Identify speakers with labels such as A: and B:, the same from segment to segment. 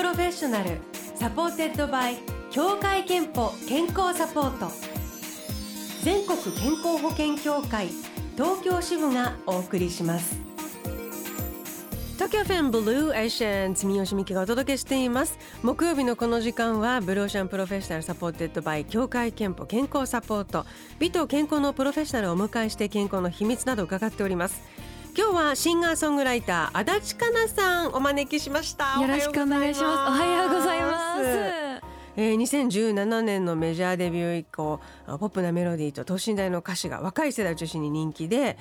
A: Professional supported by 協会けんぽ健康サポート。全国健康保険協会東京支部がお送りします。東京 FM Blue Ocean 住吉美紀がお届けしています。木曜日のこの時間は Blue Ocean Professional supported by 協会けんぽ健康サポート。美と健康のプロフェッショナルをお迎えして健康の秘密など伺っております。今日はシンガーソングライター足立かなさんお招きしました。
B: よろしくお願いします。おはようございます。
A: えー、2017年のメジャーデビュー以降ポップなメロディーと等身大の歌詞が若い世代を中心に人気で、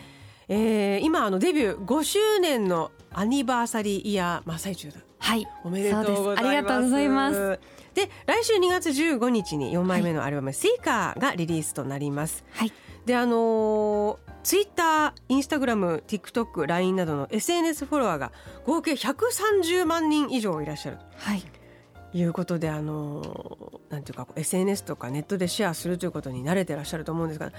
A: えー、今あのデビュー5周年のアニバーサリーイヤー真っ最中だ。
B: はい。
A: おめでとうございます。
B: ありがとうございます。
A: で来週2月15日に4枚目のアルバム「シーカーがリリースとなります。
B: はい
A: であのーツイッター、インスタグラム、TikTok、LINE などの SNS フォロワーが合計130万人以上いらっしゃる
B: はい。
A: ということで、あのーなんていうかこう SNS とかネットでシェアするということに慣れてらっしゃると思うんですが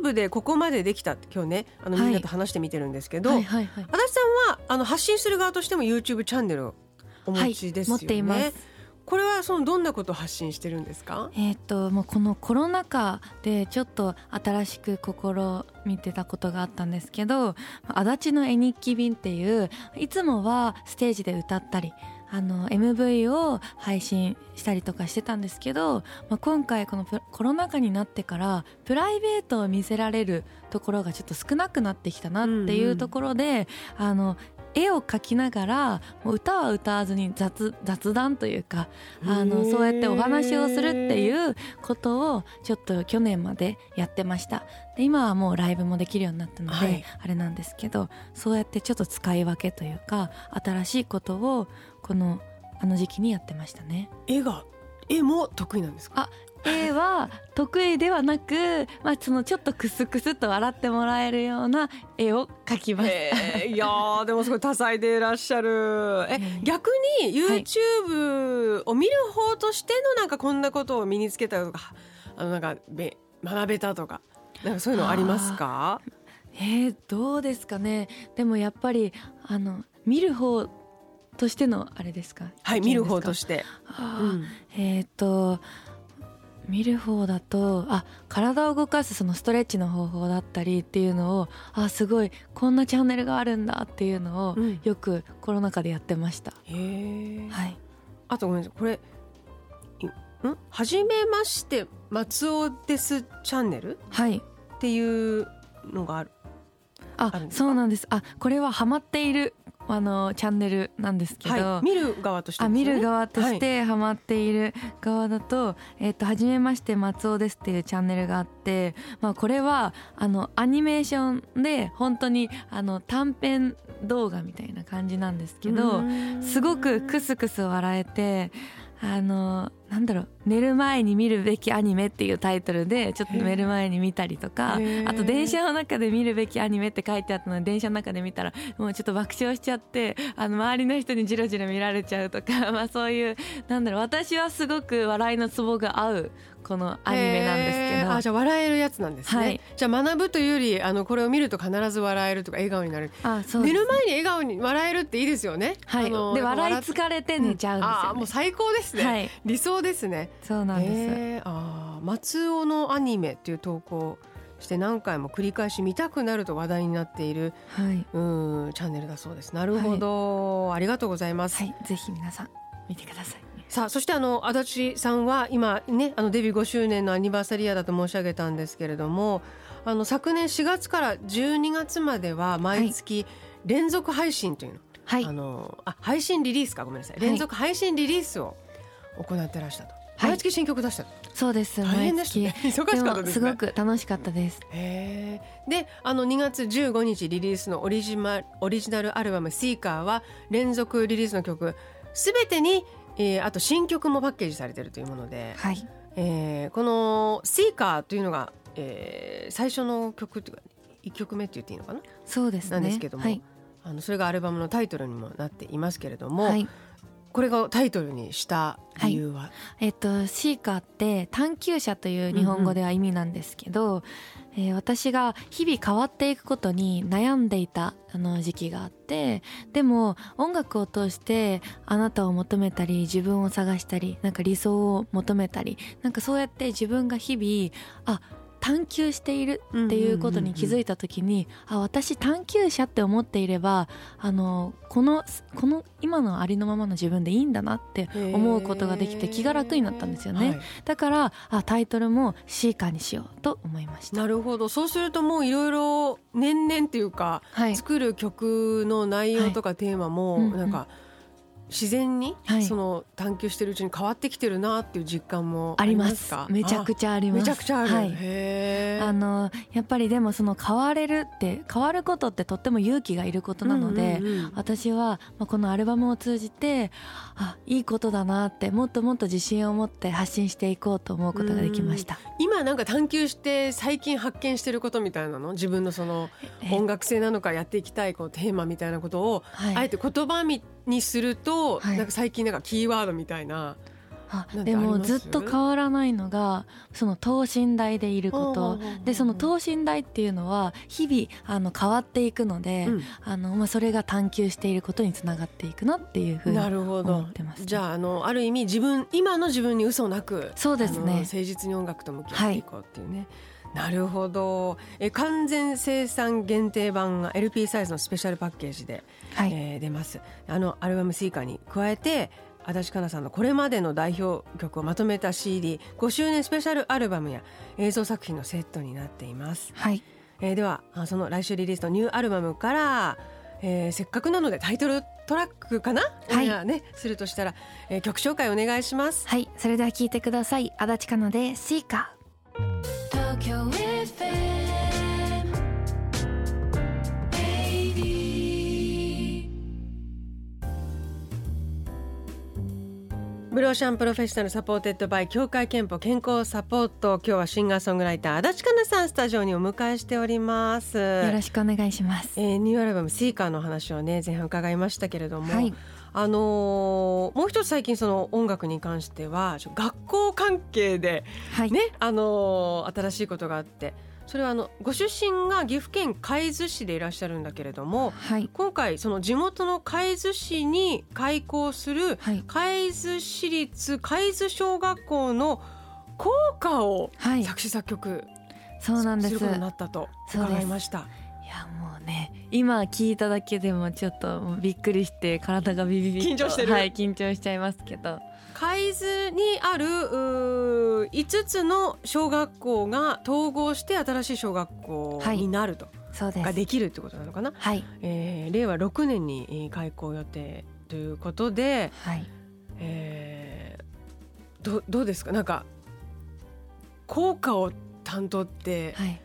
A: YouTube でここまでできたって今日ねあの
B: はい。
A: みんなと話してみてるんですけど、
B: はいはいはい。
A: 足立さんはあの発信する側としても YouTube チャンネルをお持ちですよね。
B: 持っています
A: これはそのどんなことを発信してるんですか？
B: えっ、ともうこのコロナ禍でちょっと新しく試みてたことがあったんですけど「足立の絵日記便」っていういつもはステージで歌ったりあの MV を配信したりとかしてたんですけど、まあ、今回このコロナ禍になってからプライベートを見せられるところがちょっと少なくなってきたなっていうところで、あの絵を描きながらもう歌は歌わずに雑雑談というかあのそうやってお話をするっていうことをちょっと去年までやってました。で今はもうライブもできるようになったので、
A: はい。
B: あれなんですけどそうやってちょっと使い分けというか新しいことをこのあの時期にやってましたね。
A: 絵が絵も得意なんですか？
B: あ絵は得意ではなく、まあ、そのちょっとクスクスと笑ってもらえるような絵を描きます。
A: へーいやーでもすごい多彩でいらっしゃる。え
B: うん
A: 逆に YouTube を見る方としてのなんかこんなことを身につけたとかあのなんかべ学べたとかなんかそういうのありますか？
B: えー、どうですかね。でもやっぱりあの見る方としてのあれですか？
A: はい見る方と
B: して。
A: うん。
B: えっ、と見る方だとあ体を動かすそのストレッチの方法だったりっていうのをあすごいこんなチャンネルがあるんだっていうのを
A: うん。
B: よくコロナ禍でやってました、
A: へえ。
B: はい。
A: あとごめんなさいこれいん？はじめまして松尾ですチャンネル？
B: はい。
A: っていうのがある。
B: あそうなんですあこれはハマっているあのチャンネルなんですけど、
A: はい、見る側としてね。
B: 見る側としてハマっている側だと「えっと初めまして松尾です」っていうチャンネルがあって、まあ、これはあのアニメーションで本当にあの短編動画みたいな感じなんですけどすごくクスクス笑えてあのなんだろう寝る前に見るべきアニメっていうタイトルでちょっと寝る前に見たりとかあと電車の中で見るべきアニメって書いてあったので電車の中で見たらもうちょっと爆笑しちゃってあの周りの人にジロジロ見られちゃうとか まあそういうなんだろう私はすごく笑いのツボが合うこのアニメなんですけど。
A: あじゃあ笑えるやつなんですね、
B: はい。
A: じゃあ学ぶというよりあのこれを見ると必ず笑えるとか笑顔になる。
B: あそう
A: 寝る前に笑顔に笑えるっていいですよね。
B: はい。で笑い疲れて寝ちゃうんですよ、ね。
A: あーもう最高ですね、
B: はい。
A: 理想ですね。
B: そうなんです、
A: へー。あー。松尾のアニメっていう投稿して何回も繰り返し見たくなると話題になっている
B: はい、
A: うんチャンネルだそうです。なるほど、ありがとうございます、
B: はい、ぜひ皆さん見てください。
A: さあそしてあの足立さんは今ねあのデビュー5周年のアニバーサリーだと申し上げたんですけれどもあの昨年4月から12月までは毎月連続配信というの、
B: はい。
A: あのあ配信リリースか。ごめんなさい。連続配信リリースを行ってらしたと、
B: はい。
A: 毎月新曲出したと。
B: そうです。
A: 大変でしたね。忙しかったですね。
B: もすごく楽しかったです。
A: であの2月15日リリースのオリジマオリジナルアルバム「シーカーは連続リリースの曲すべてに、えーあと新曲もパッケージされているというもので、
B: はい。
A: えーこの「シーカーというのが、えー最初の曲っていうか1曲目って言っていいのかな？
B: そうですね。
A: なんですけども
B: はい、
A: あのそれがアルバムのタイトルにもなっていますけれども、
B: はい、
A: これがタイトルにした理由は、
B: えっとシーカーって探求者という日本語では意味なんですけど、えー私が日々変わっていくことに悩んでいたあの時期があってでも音楽を通してあなたを求めたり自分を探したりなんか理想を求めたりなんかそうやって自分が日々あ探求しているっていうことに気づいた時に、あ私探求者って思っていればあのこのこの今のありのままの自分でいいんだなって思うことができて気が楽になったんですよね、
A: はい。
B: だからあタイトルも「シーカー」にしようと思いました。
A: なるほど。そうするともういろいろ年々っていうか
B: はい、
A: 作る曲の内容とかテーマも
B: うんうん。
A: なんか自然に
B: はい。
A: その探求してるうちに変わってきてるなっていう実感もあ
B: ありま
A: すすか？
B: めちゃくちゃあります。
A: めちゃくちゃある、
B: はい。あのやっぱりでもその変われるって変わることってとっても勇気がいることなので、
A: うんうんうん。
B: 私はまあこのアルバムを通じてあいいことだなってもっともっと自信を持って発信していこうと思うことができました。
A: 今なんか探求して最近発見してることみたいなの？自分のその
B: え。
A: 音楽性なのかやっていきたいこうテーマみたいなことを
B: はい。
A: あえて言葉みにすると、
B: はい。
A: なんか最近なんかキーワードみたいな
B: でもずっと変わらないのがその等身大でいること。でその等身大っていうのは日々あの変わっていくので、
A: うん。
B: あのまあ、それが探求していることにつながっていくなっていうふうに思
A: ど。
B: ってます、
A: じゃああのある意味自分今の自分に嘘なく
B: そうですね。
A: 誠実に音楽と向き合っていこうっていうね、なるほど。え完全生産限定版が LP サイズのスペシャルパッケージで、
B: はい、
A: えー出ます。あのアルバム「Seeker に加えて足立佳奈さんのこれまでの代表曲をまとめた CD5 周年スペシャルアルバムや映像作品のセットになっています、
B: はい。
A: えーではあその来週リリースのニューアルバムから、えーせっかくなのでタイトルトラックかな、
B: はい。
A: ねするとしたら、えー曲紹介お願いします。
B: はい、それでは聞いてください。足立佳奈で
A: Seeker。Blue Ocean Professional supported by 協会けんぽ健康サポート今日はシンガーソングライター足立佳奈さんスタジオにお迎えしております
B: よろしくお願いします。
A: えーニューアルバム「Seeker の話をね前半伺いましたけれども、
B: はい、
A: あのーもう一つ最近その音楽に関しては学校関係で
B: はい、
A: ね、あのー新しいことがあってそれはあのご出身が岐阜県海津市でいらっしゃるんだけれども
B: はい、
A: 今回その地元の海津市に開校する
B: はい、
A: 海津市立海津小学校の校歌を
B: はい、
A: 作詞作曲
B: そうなんです。す。
A: ることに
B: い
A: なったと伺いました。
B: や、もうね、今聞いただけでもちょっとびっくりして体がビビビ
A: 緊張してる？
B: はい、緊張しちゃいますけど。
A: 海津にあるうー5つの小学校が統合して新しい小学校になると、
B: そうです。
A: ができるってことなのかな、
B: はい、
A: えー令和6年にえー開校予定ということで、
B: はい、
A: えーどどうですか？なんか校歌を担当って
B: はい、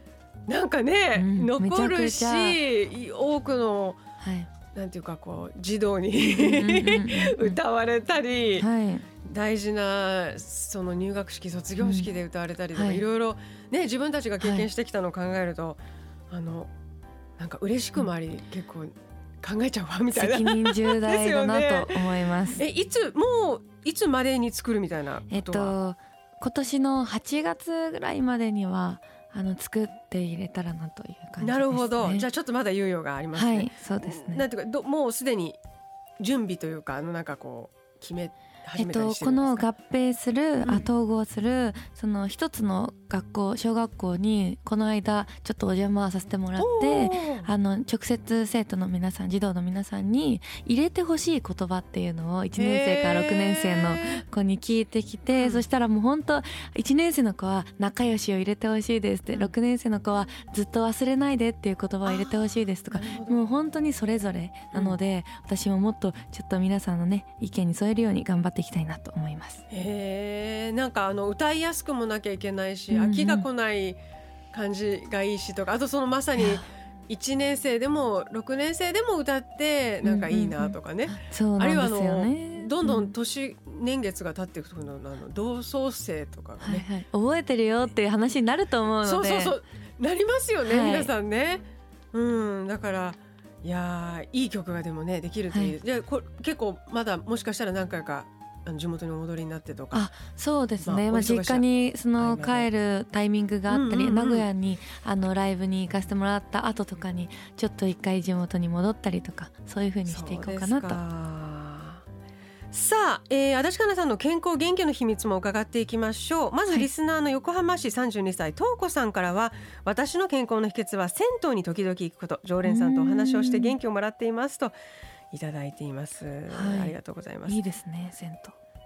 A: なんかね、
B: うん
A: 残るし多くの
B: はい。
A: なんていうかこう児童
B: うんうん
A: に
B: うんうん。
A: 歌われたり、
B: はい、
A: 大事なその入学式卒業式で歌われたりとか、
B: うん。はい。
A: いろいろね自分たちが経験してきたのを考えると、あのなんか嬉しくもあり、結構考えちゃうわみたいな。
B: 責。任重大だなと思います。
A: えいつもういつまでに作るみたいな
B: えっ
A: と
B: 今年の8月ぐらいまでにはあの作って入れたらなという感じです、ね。
A: なるほど、じゃ
B: あ
A: あちょっとまだ猶予がありますね。
B: はいそうですね。
A: なんていうかどもうすでに準備というかあのなんかこう決め
B: え
A: 始めた
B: っと
A: りしてるんですか、
B: この合併する、
A: うん
B: あ統合するその一つの学校小学校にこの間ちょっとお邪魔させてもらってあの直接生徒の皆さん児童の皆さんに入れてほしい言葉っていうのを1年生から6年生の
A: へ
B: 子に聞いてきて、
A: うん。
B: そしたらもう本当1年生の子は仲良しを入れてほしいですって、
A: うん。
B: 6年生の子はずっと忘れないでっていう言葉を入れてほしいですとかもう本当にそれぞれなので、私ももっとちょっと皆さんのね意見に添えるように頑張っていきたいなと思います。
A: へえなんかあの歌いやすくもなきゃいけないし、飽きが来ない感じがいいしとかあとそのまさに
B: いや。
A: 1年生でも6年生でも歌ってなんかいいなとかね、あるいはあの。どんど
B: うん
A: 年、年月が経っていくとのあの同窓生とかがね、
B: はいはい、覚えてるよっていう話になると思うので。
A: そうそうそう。なりますよね、
B: はい。
A: 皆さんね。うん。だからいやーいい曲がでもねできるといい、
B: はい。
A: じゃあこ結構まだもしかしたら何回か地元にお戻りになってとか。
B: あそうですね、まあ、実家にその帰るタイミングがあったり、名古屋にあのライブに行かせてもらった後とかにちょっと一回地元に戻ったりとかそういう風にしていこうかなと。
A: さあ、えー、足立かなさんの健康元気の秘密も伺っていきましょう。まず
B: はい。
A: リスナーの横浜市32歳東子さんからは私の健康の秘訣は銭湯に時々行くこと。常連さんとお話をして元気をもらっていますといただいています、ありがとうございます。
B: いいですね銭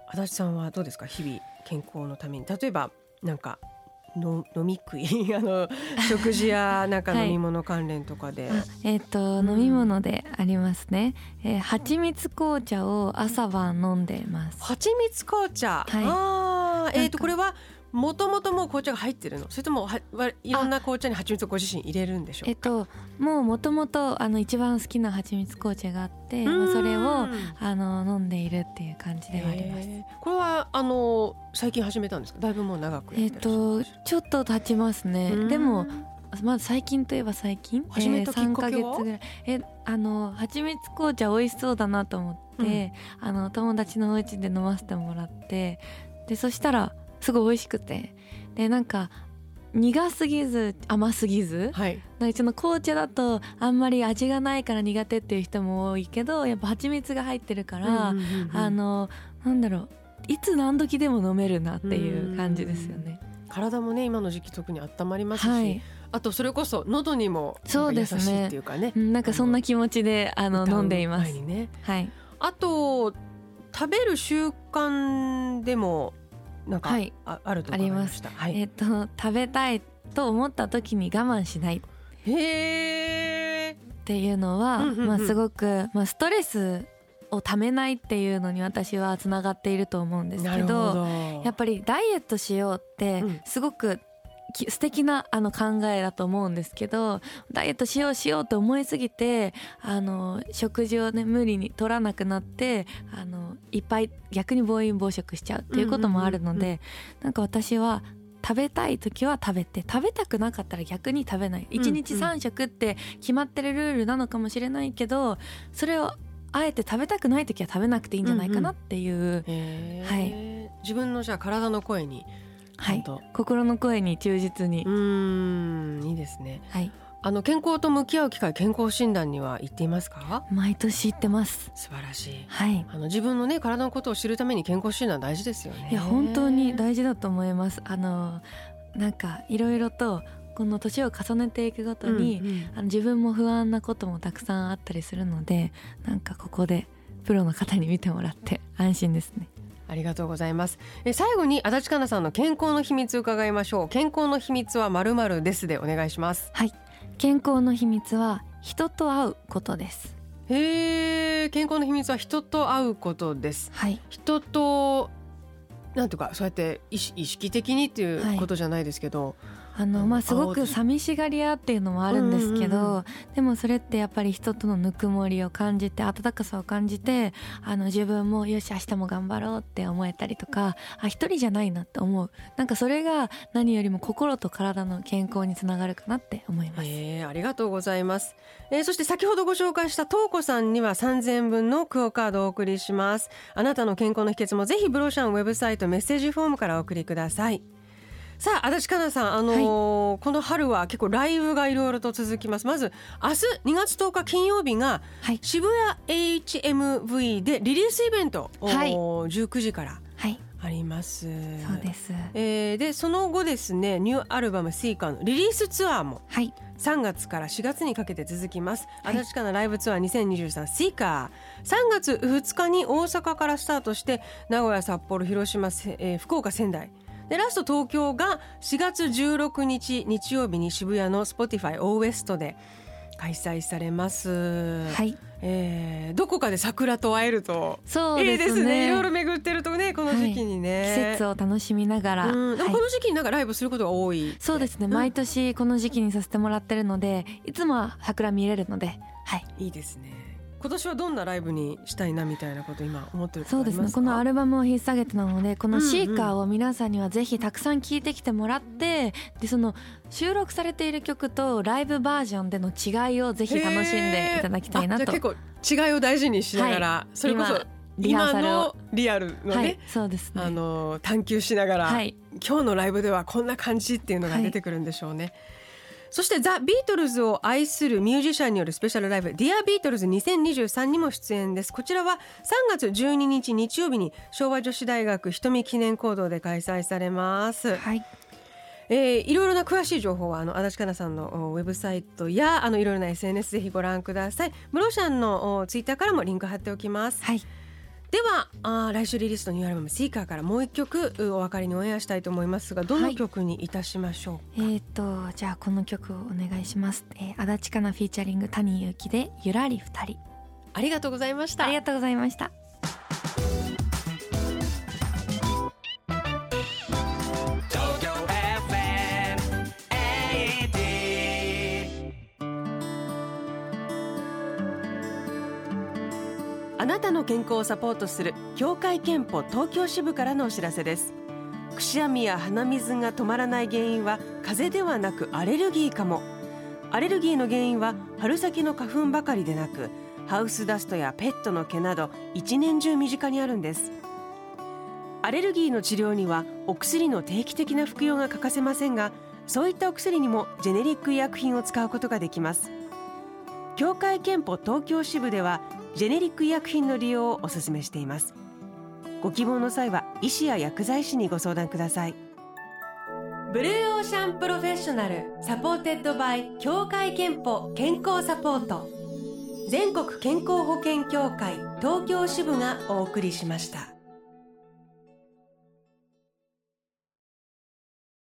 A: 足立さんはどうですか？日々健康のために。例えばなんかの飲み食い？あの 食事やなんか
B: はい。
A: 飲み物関連とかで、
B: 湯あえっ、と、
A: うん。
B: 飲み物でありますね、えー、蜂蜜紅茶を朝晩飲んでます。
A: 蜂蜜紅茶、
B: はい。
A: あーえっ、と
B: なんか。
A: これはもともともう紅茶が入ってるの？それともはわいろんな紅茶に蜂蜜をご自身入れるんでしょう
B: えっともうもともとあの一番好きな蜂蜜紅茶があって、
A: うん。
B: まあ、それをあの飲んでいるっていう感じではあります。
A: これはあの最近始めたんですか？だいぶもう長くや
B: えっとちょっと経ちますね。
A: うん。
B: でもまず最近といえば最近。
A: 始めたきっかけは
B: ？3ヶ月ぐらい。えあの蜂蜜紅茶美味しそうだなと思って、あの友達のお家で飲ませてもらってでそしたらすごい美味しくて。でなんか苦すぎず甘すぎず
A: はい。
B: なんかその紅茶だとあんまり味がないから苦手っていう人も多いけどやっぱ蜂蜜が入ってるから、
A: うんうんうんうん。
B: あのなんだろういつ何時でも飲めるなっていう感じですよね。
A: 体もね今の時期特に温まりますし、
B: はい、
A: あとそれこそ喉にも
B: そうですね。
A: 優しいっていうかね。
B: うんなんかそんな気持ちであの飲んでいます。
A: ね。
B: はい、
A: あと食べる習慣でもなんか、
B: はい
A: ああるとました。はい、
B: えっと食べたいと思った時に我慢しないっ
A: へえ。
B: ていうのは、
A: うんうんうん
B: まあすごくまあストレスをためないっていうのに私はつながっていると思うんですけど。
A: ど。
B: やっぱりダイエットしようって
A: うん
B: すごくき素敵なあの考えだと思うんですけどダイエットしようしようと思いすぎてあの食事をね無理に取らなくなってあのいっぱい逆に暴飲暴食しちゃうっていうこともあるのでなんか私は食べたい時は食べて食べたくなかったら逆に食べない。
A: うん
B: 1日3食って決まってるルールなのかもしれないけどそれをあえて食べたくない時は食べなくていいんじゃないかなっていう、はい。
A: 自分のじゃあ体の声にち
B: はい心の声に忠実に
A: うーんいいですね。
B: はい、
A: あの健康と向き合う機会健康診断には行っていますか？
B: 毎年行ってます。
A: 素晴らしい。
B: はい。
A: あの自分のね体のことを知るために健康診断大事ですよね。
B: いや本当に大事だと思います。あのなんかいろいろとこの年を重ねていくごとに、
A: うんうん
B: あの自分も不安なこともたくさんあったりするので、なんかここでプロの方に見てもらって安心ですね。
A: ありがとうございます。え最後に足立かなさんの健康の秘密伺いましょう。健康の秘密はまるまるですでお願いします。
B: はい。健康の秘密は人と会うことです。
A: へえ、健康の秘密は人と会うことです。
B: はい。
A: 人となんとかそうやって意識的にってい
B: はい
A: うことじゃないですけど、
B: あのまあすごく
A: 青
B: 寂しがり屋っていうのもあるんですけど、
A: うんうんうん。
B: でもそれってやっぱり人とのぬくもりを感じて温かさを感じてあの自分もよし明日も頑張ろうって思えたりとかあ一人じゃないなって思う。なんかそれが何よりも心と体の健康につながるかなって思います。
A: えーありがとうございます、えーそして先ほどご紹介した東子さんには3000円分のクオカードをお送りします。あなたの健康の秘訣もぜひブロシャンウェブサイトメッセージフォームからお送りくださいさあ足立佳奈さん、あのーこの春は結構ライブがいろいろと続きます。まず明日2月10日金曜日が
B: はい。
A: 渋谷 HMV でリリースイベント、おー
B: はい。
A: 19時から
B: はい、
A: あります。
B: そうです。
A: えーでその後ですねニューアルバム「Seeker のリリースツアーも
B: はい、
A: 3月から4月にかけて続きます。
B: はい。
A: 足立佳奈ライブツアー2023 Seeker。3月2日に大阪からスタートして名古屋札幌広島、せえー福岡仙台でラスト東京が4月16日日曜日に渋谷の Spotify オーウエストで開催されます、
B: はい、
A: えーどこかで桜と会えると
B: そう
A: いいです
B: ですね。
A: ねいろいろ巡ってるとねこの時期にね、
B: 季節を楽しみながら、
A: うん。この時期になんかライブすることが多い、
B: そうですね、
A: ん。
B: 毎年この時期にさせてもらってるのでいつもは桜見れるのではい。
A: いいですね今年はどんなライブにしたいなみたいなこと今思ってる
B: そうですね。このアルバムを引っ提げてなのでこのシーカーを皆さんにはぜひたくさん聴いてきてもらってでその収録されている曲とライブバージョンでの違いをぜひ楽しんでいただきたいなと。
A: 結構違いを大事にしながら、それこそ
B: 今リハーサル。を
A: 今のリアルのね、
B: はいそうですね。
A: あの探求しながら、
B: はい。
A: 今日のライブではこんな感じっていうのが出てくるんでしょうね。そしてザ・ビートルズを愛するミュージシャンによるスペシャルライブ Dear Beatles 2023にも出演です。こちらは3月12日日曜日に昭和女子大学瞳記念講堂で開催されます、
B: はい。
A: えーいろいろな詳しい情報はあの足立かなさんのおウェブサイトやあのいろいろな SNS ぜひご覧ください。ムロシャンのおツイッターからもリンク貼っておきます。
B: はい
A: ではあー来週リリースのニューアルバム「シーカーからもう一曲うお別れにオンエアしたいと思いますがどの曲にいたしましょう、
B: えー、とじゃあこの曲をお願いします、えー、足立かなフィーチャリング谷祐希でゆらり二人。
A: ありがとうございました。
B: ありがとうございました
A: なたの健康をサポートする協会憲法東京支部からのお知らせです。くしゃみや鼻水が止まらない原因は風邪ではなくアレルギーかも。アレルギーの原因は春先の花粉ばかりでなくハウスダストやペットの毛など一年中身近にあるんです。アレルギーの治療にはお薬の定期的な服用が欠かせませんがそういったお薬にもジェネリック医薬品を使うことができます。協会憲法東京支部ではジェネリック医薬品の利用をお勧めしています。ご希望の際は医師や薬剤師にご相談ください。 Blue Ocean Professional supported by 協会けんぽ健康サポート。全国健康保険協会東京支部がお送りしました。